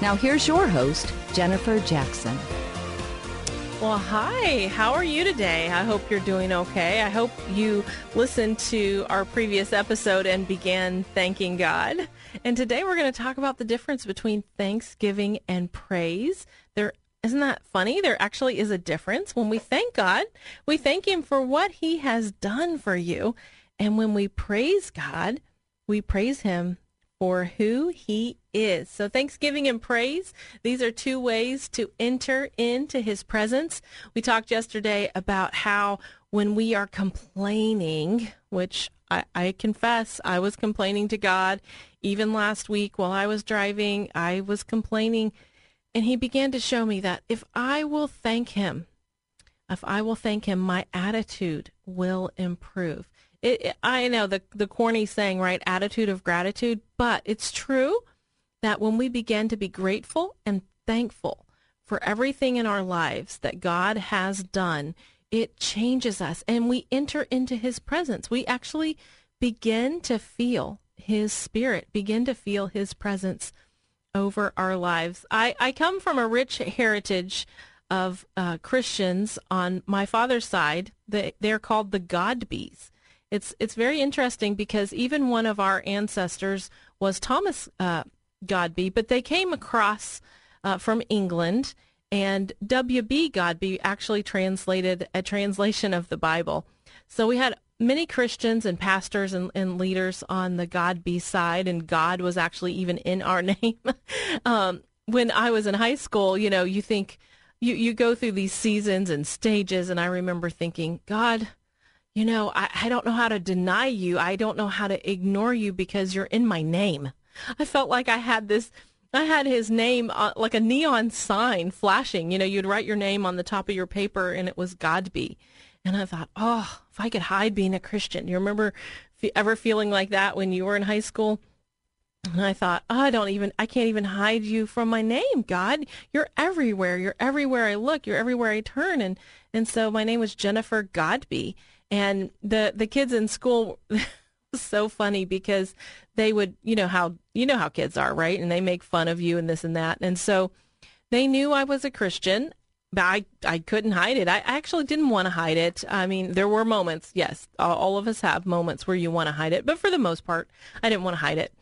Now, here's your host, Jennifer Jackson. Well, hi. How are you today? I hope you're doing okay. I hope you listened to our previous episode and began thanking God. And today we're going to talk about the difference between thanksgiving and praise. There isn't that funny? There actually is a difference. When we thank God, we thank him for what he has done for you. And when we praise God, we praise him for who he is. So thanksgiving and praise, these are two ways to enter into his presence. We talked yesterday about how when we are complaining, which I, I confess I was complaining to God, even last week while I was driving, I was complaining and he began to show me that if I will thank him, if I will thank him, my attitude will improve. It, it, I know the the corny saying, right? Attitude of gratitude, but it's true that when we begin to be grateful and thankful for everything in our lives that God has done, it changes us and we enter into his presence. We actually begin to feel his spirit, begin to feel his presence over our lives. I, I come from a rich heritage of uh, Christians on my father's side. They, they're called the Godbeys. It's it's very interesting because even one of our ancestors was Thomas uh, Godbey, but they came across uh, from England, and W.B. Godbey actually translated a translation of the Bible. So we had many Christians and pastors and, and leaders on the Godbey side, and God was actually even in our name. um, when I was in high school, you know, you think you you go through these seasons and stages, and I remember thinking, God you know, I, I don't know how to deny you. I don't know how to ignore you because you're in my name. I felt like I had this, I had his name uh, like a neon sign flashing. You know, you'd write your name on the top of your paper and it was Godbey. And I thought, oh, if I could hide being a Christian. You remember ever feeling like that when you were in high school? And I thought, oh, I don't even, I can't even hide you from my name, God. You're everywhere. You're everywhere I look. You're everywhere I turn. And, and so my name was Jennifer Godbey. And the the kids in school so funny because they would, you know how you know how kids are, right? And they make fun of you and this and that. And so they knew I was a Christian, but I I couldn't hide it. I actually didn't want to hide it. I mean, there were moments, yes, all of us have moments where you want to hide it, but for the most part, I didn't want to hide it.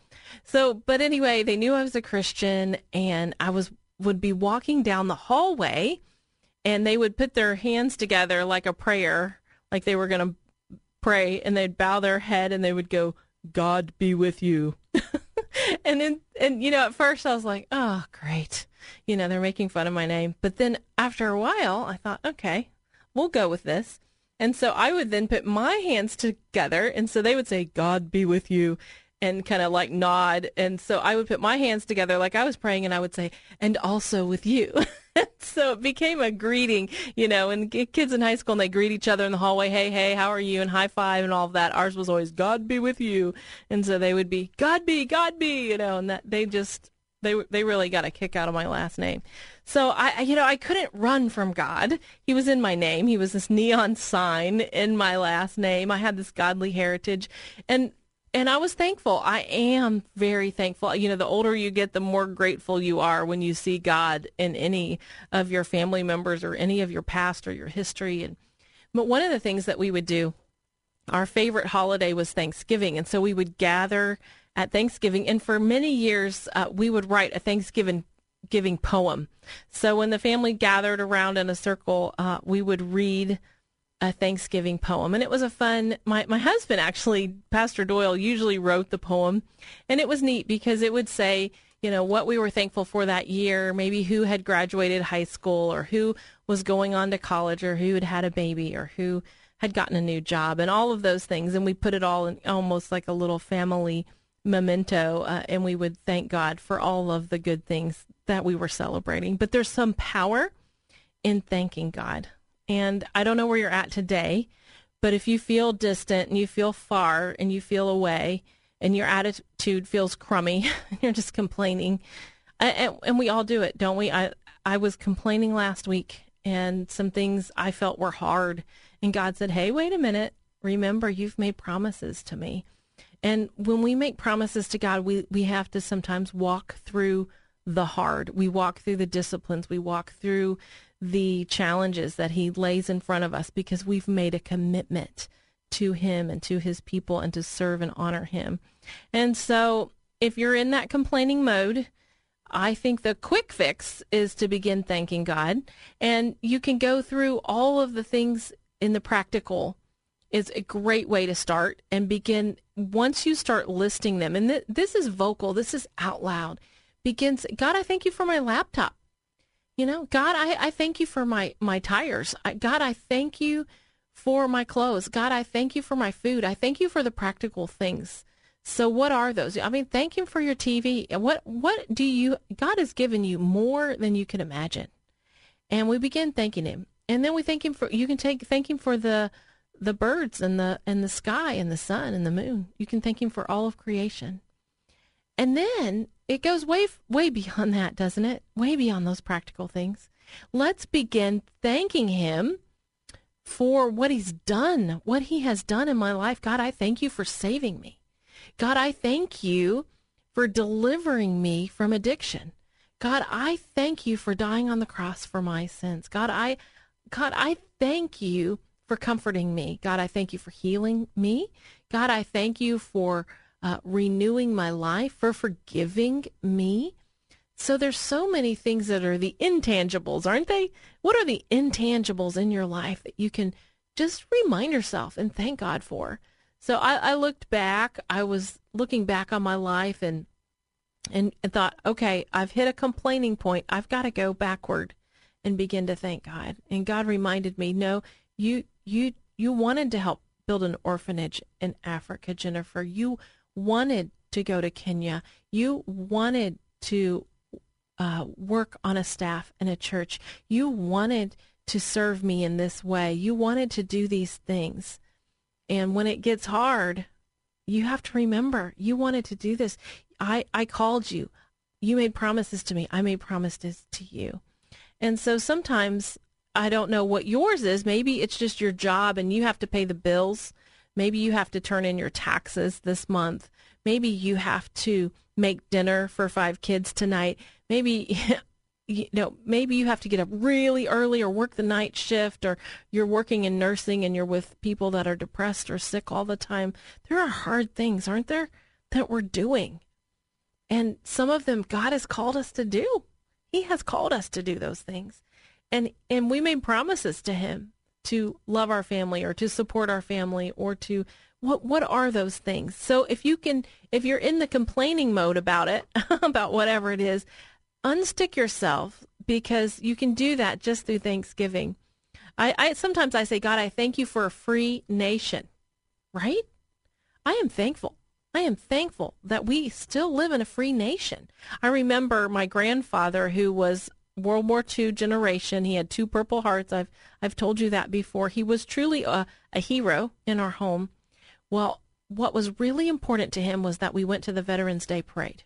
So, but anyway, they knew I was a Christian and I was would be walking down the hallway and they would put their hands together like a prayer like they were going to pray and they'd bow their head and they would go, God be with you. and then, and you know, at first I was like, oh, great. You know, they're making fun of my name. But then after a while, I thought, okay, we'll go with this. And so I would then put my hands together. And so they would say, God be with you and kind of like nod. And so I would put my hands together like I was praying and I would say, and also with you. so it became a greeting, you know, and kids in high school and they greet each other in the hallway, hey, hey, how are you? And high five and all of that. Ours was always, God be with you. And so they would be, God be, God be, you know, and that they just, they they really got a kick out of my last name. So I you know I couldn't run from God. He was in my name. He was this neon sign in my last name. I had this godly heritage and and I was thankful. I am very thankful. You know, the older you get, the more grateful you are when you see God in any of your family members or any of your past or your history. And but one of the things that we would do, our favorite holiday was Thanksgiving, and so we would gather at Thanksgiving. And for many years, uh, we would write a Thanksgiving giving poem. So when the family gathered around in a circle, uh, we would read a Thanksgiving poem. And it was a fun, my, my husband actually, Pastor Doyle, usually wrote the poem. And it was neat because it would say, you know, what we were thankful for that year, maybe who had graduated high school or who was going on to college or who had had a baby or who had gotten a new job and all of those things. And we put it all in almost like a little family memento. Uh, and we would thank God for all of the good things that we were celebrating. But there's some power in thanking God. And I don't know where you're at today, but if you feel distant and you feel far and you feel away and your attitude feels crummy, and you're just complaining. And, and we all do it, don't we? I, I was complaining last week and some things I felt were hard. And God said, Hey, wait a minute. Remember, you've made promises to me. And when we make promises to God, we, we have to sometimes walk through the hard. We walk through the disciplines. We walk through the challenges that he lays in front of us because we've made a commitment to him and to his people and to serve and honor him. And so if you're in that complaining mode, I think the quick fix is to begin thanking God. And you can go through all of the things in the practical is a great way to start and begin once you start listing them. And th- this is vocal, this is out loud begins, God, I thank you for my laptop. You know, God, I, I thank you for my, my tires. I, God, I thank you for my clothes. God, I thank you for my food. I thank you for the practical things. So what are those? I mean, thank him for your TV. What what do you God has given you more than you can imagine. And we begin thanking him. And then we thank him for you can take thank him for the the birds and the and the sky and the sun and the moon. You can thank him for all of creation. And then it goes way way beyond that, doesn't it? Way beyond those practical things. Let's begin thanking him for what he's done, what he has done in my life. God, I thank you for saving me. God, I thank you for delivering me from addiction. God, I thank you for dying on the cross for my sins. God, I God, I thank you for comforting me. God, I thank you for healing me. God, I thank you for uh, renewing my life, for forgiving me. So there's so many things that are the intangibles, aren't they? What are the intangibles in your life that you can just remind yourself and thank God for? So I, I looked back. I was looking back on my life and, and and thought, okay, I've hit a complaining point. I've got to go backward and begin to thank God. And God reminded me, no, you you you wanted to help build an orphanage in Africa, Jennifer. You wanted to go to Kenya. You wanted to uh, work on a staff in a church. You wanted to serve me in this way. You wanted to do these things. And when it gets hard, you have to remember you wanted to do this. I, I called you. You made promises to me. I made promises to you. And so sometimes I don't know what yours is. Maybe it's just your job and you have to pay the bills Maybe you have to turn in your taxes this month. Maybe you have to make dinner for five kids tonight. Maybe you know, maybe you have to get up really early or work the night shift or you're working in nursing and you're with people that are depressed or sick all the time. There are hard things, aren't there, that we're doing. And some of them God has called us to do. He has called us to do those things. And and we made promises to him to love our family or to support our family or to what what are those things? So if you can if you're in the complaining mode about it about whatever it is unstick yourself because you can do that just through thanksgiving. I, I sometimes i say god i thank you for a free nation right? I am thankful. I am thankful that we still live in a free nation. I remember my grandfather, who was World War II generation. He had two Purple Hearts. I've I've told you that before. He was truly a, a hero in our home. Well, what was really important to him was that we went to the Veterans Day parade.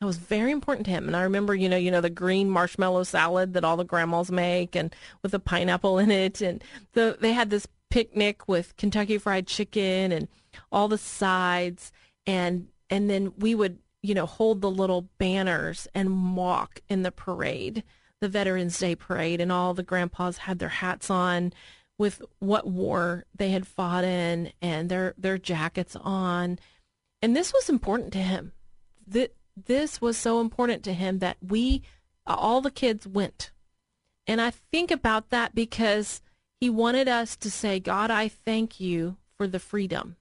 That was very important to him. And I remember, you know, you know the green marshmallow salad that all the grandmas make, and with a pineapple in it, and the they had this picnic with Kentucky Fried Chicken and all the sides, and and then we would you know hold the little banners and walk in the parade the Veterans Day parade, and all the grandpas had their hats on with what war they had fought in and their their jackets on. And this was important to him. That this was so important to him that we all the kids went. And I think about that because he wanted us to say, God, I thank you for the freedom.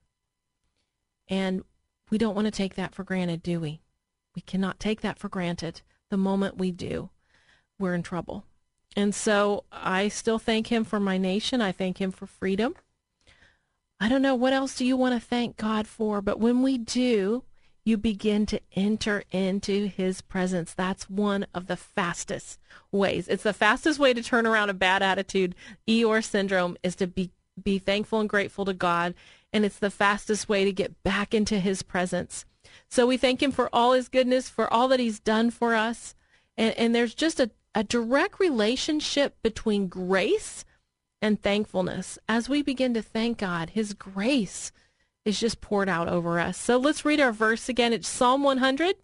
And we don't want to take that for granted, do we? We cannot take that for granted. The moment we do, we're in trouble. And so I still thank him for my nation. I thank him for freedom. I don't know what else do you want to thank God for, but when we do, you begin to enter into his presence. That's one of the fastest ways. It's the fastest way to turn around a bad attitude. Eeyore syndrome is to be be thankful and grateful to God, and it's the fastest way to get back into his presence. So we thank him for all his goodness, for all that he's done for us. And, and there's just a, a direct relationship between grace and thankfulness. As we begin to thank God, his grace is just poured out over us. So let's read our verse again. It's Psalm 100.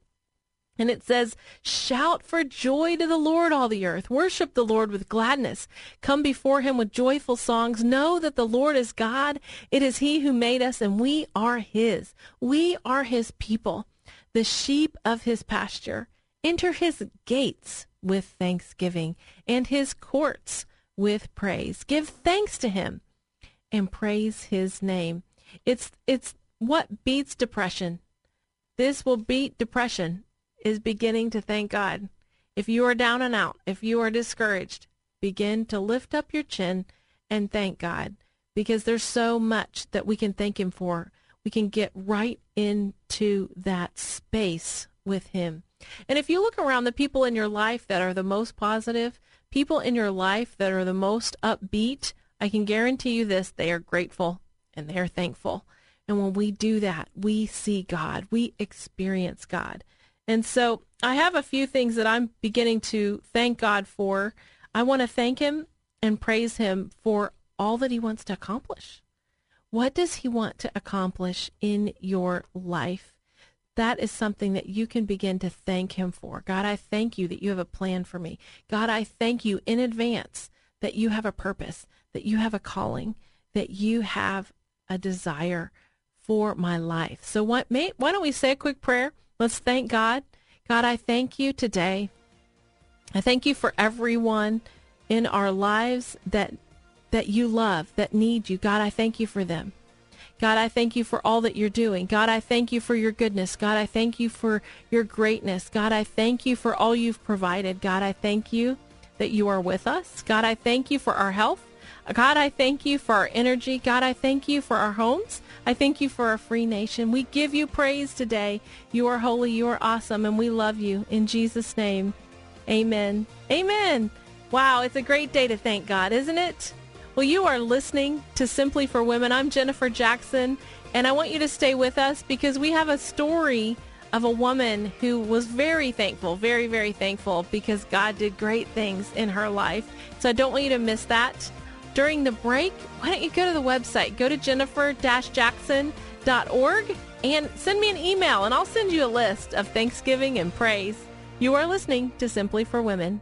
And it says, Shout for joy to the Lord, all the earth. Worship the Lord with gladness. Come before him with joyful songs. Know that the Lord is God. It is he who made us, and we are his. We are his people, the sheep of his pasture. Enter his gates with thanksgiving and his courts with praise. Give thanks to him and praise his name. It's it's what beats depression. This will beat depression is beginning to thank God. If you are down and out, if you are discouraged, begin to lift up your chin and thank God because there's so much that we can thank him for. We can get right into that space with him. And if you look around the people in your life that are the most positive, people in your life that are the most upbeat, I can guarantee you this, they are grateful and they're thankful. And when we do that, we see God, we experience God. And so I have a few things that I'm beginning to thank God for. I want to thank Him and praise Him for all that He wants to accomplish. What does He want to accomplish in your life? That is something that you can begin to thank Him for. God, I thank you that you have a plan for me. God, I thank you in advance that you have a purpose, that you have a calling, that you have a desire for my life. So what, may, why don't we say a quick prayer? Let's thank God. God, I thank you today. I thank you for everyone in our lives that that you love, that need you. God, I thank you for them. God, I thank you for all that you're doing. God, I thank you for your goodness. God, I thank you for your greatness. God, I thank you for all you've provided. God, I thank you that you are with us. God, I thank you for our health. God, I thank you for our energy. God, I thank you for our homes. I thank you for our free nation. We give you praise today. You are holy, you are awesome, and we love you. In Jesus' name, amen. Amen. Wow, it's a great day to thank God, isn't it? Well, you are listening to Simply for Women. I'm Jennifer Jackson, and I want you to stay with us because we have a story of a woman who was very thankful, very, very thankful because God did great things in her life. So I don't want you to miss that during the break, why don't you go to the website? Go to jennifer-jackson.org and send me an email, and I'll send you a list of thanksgiving and praise. You are listening to Simply for Women.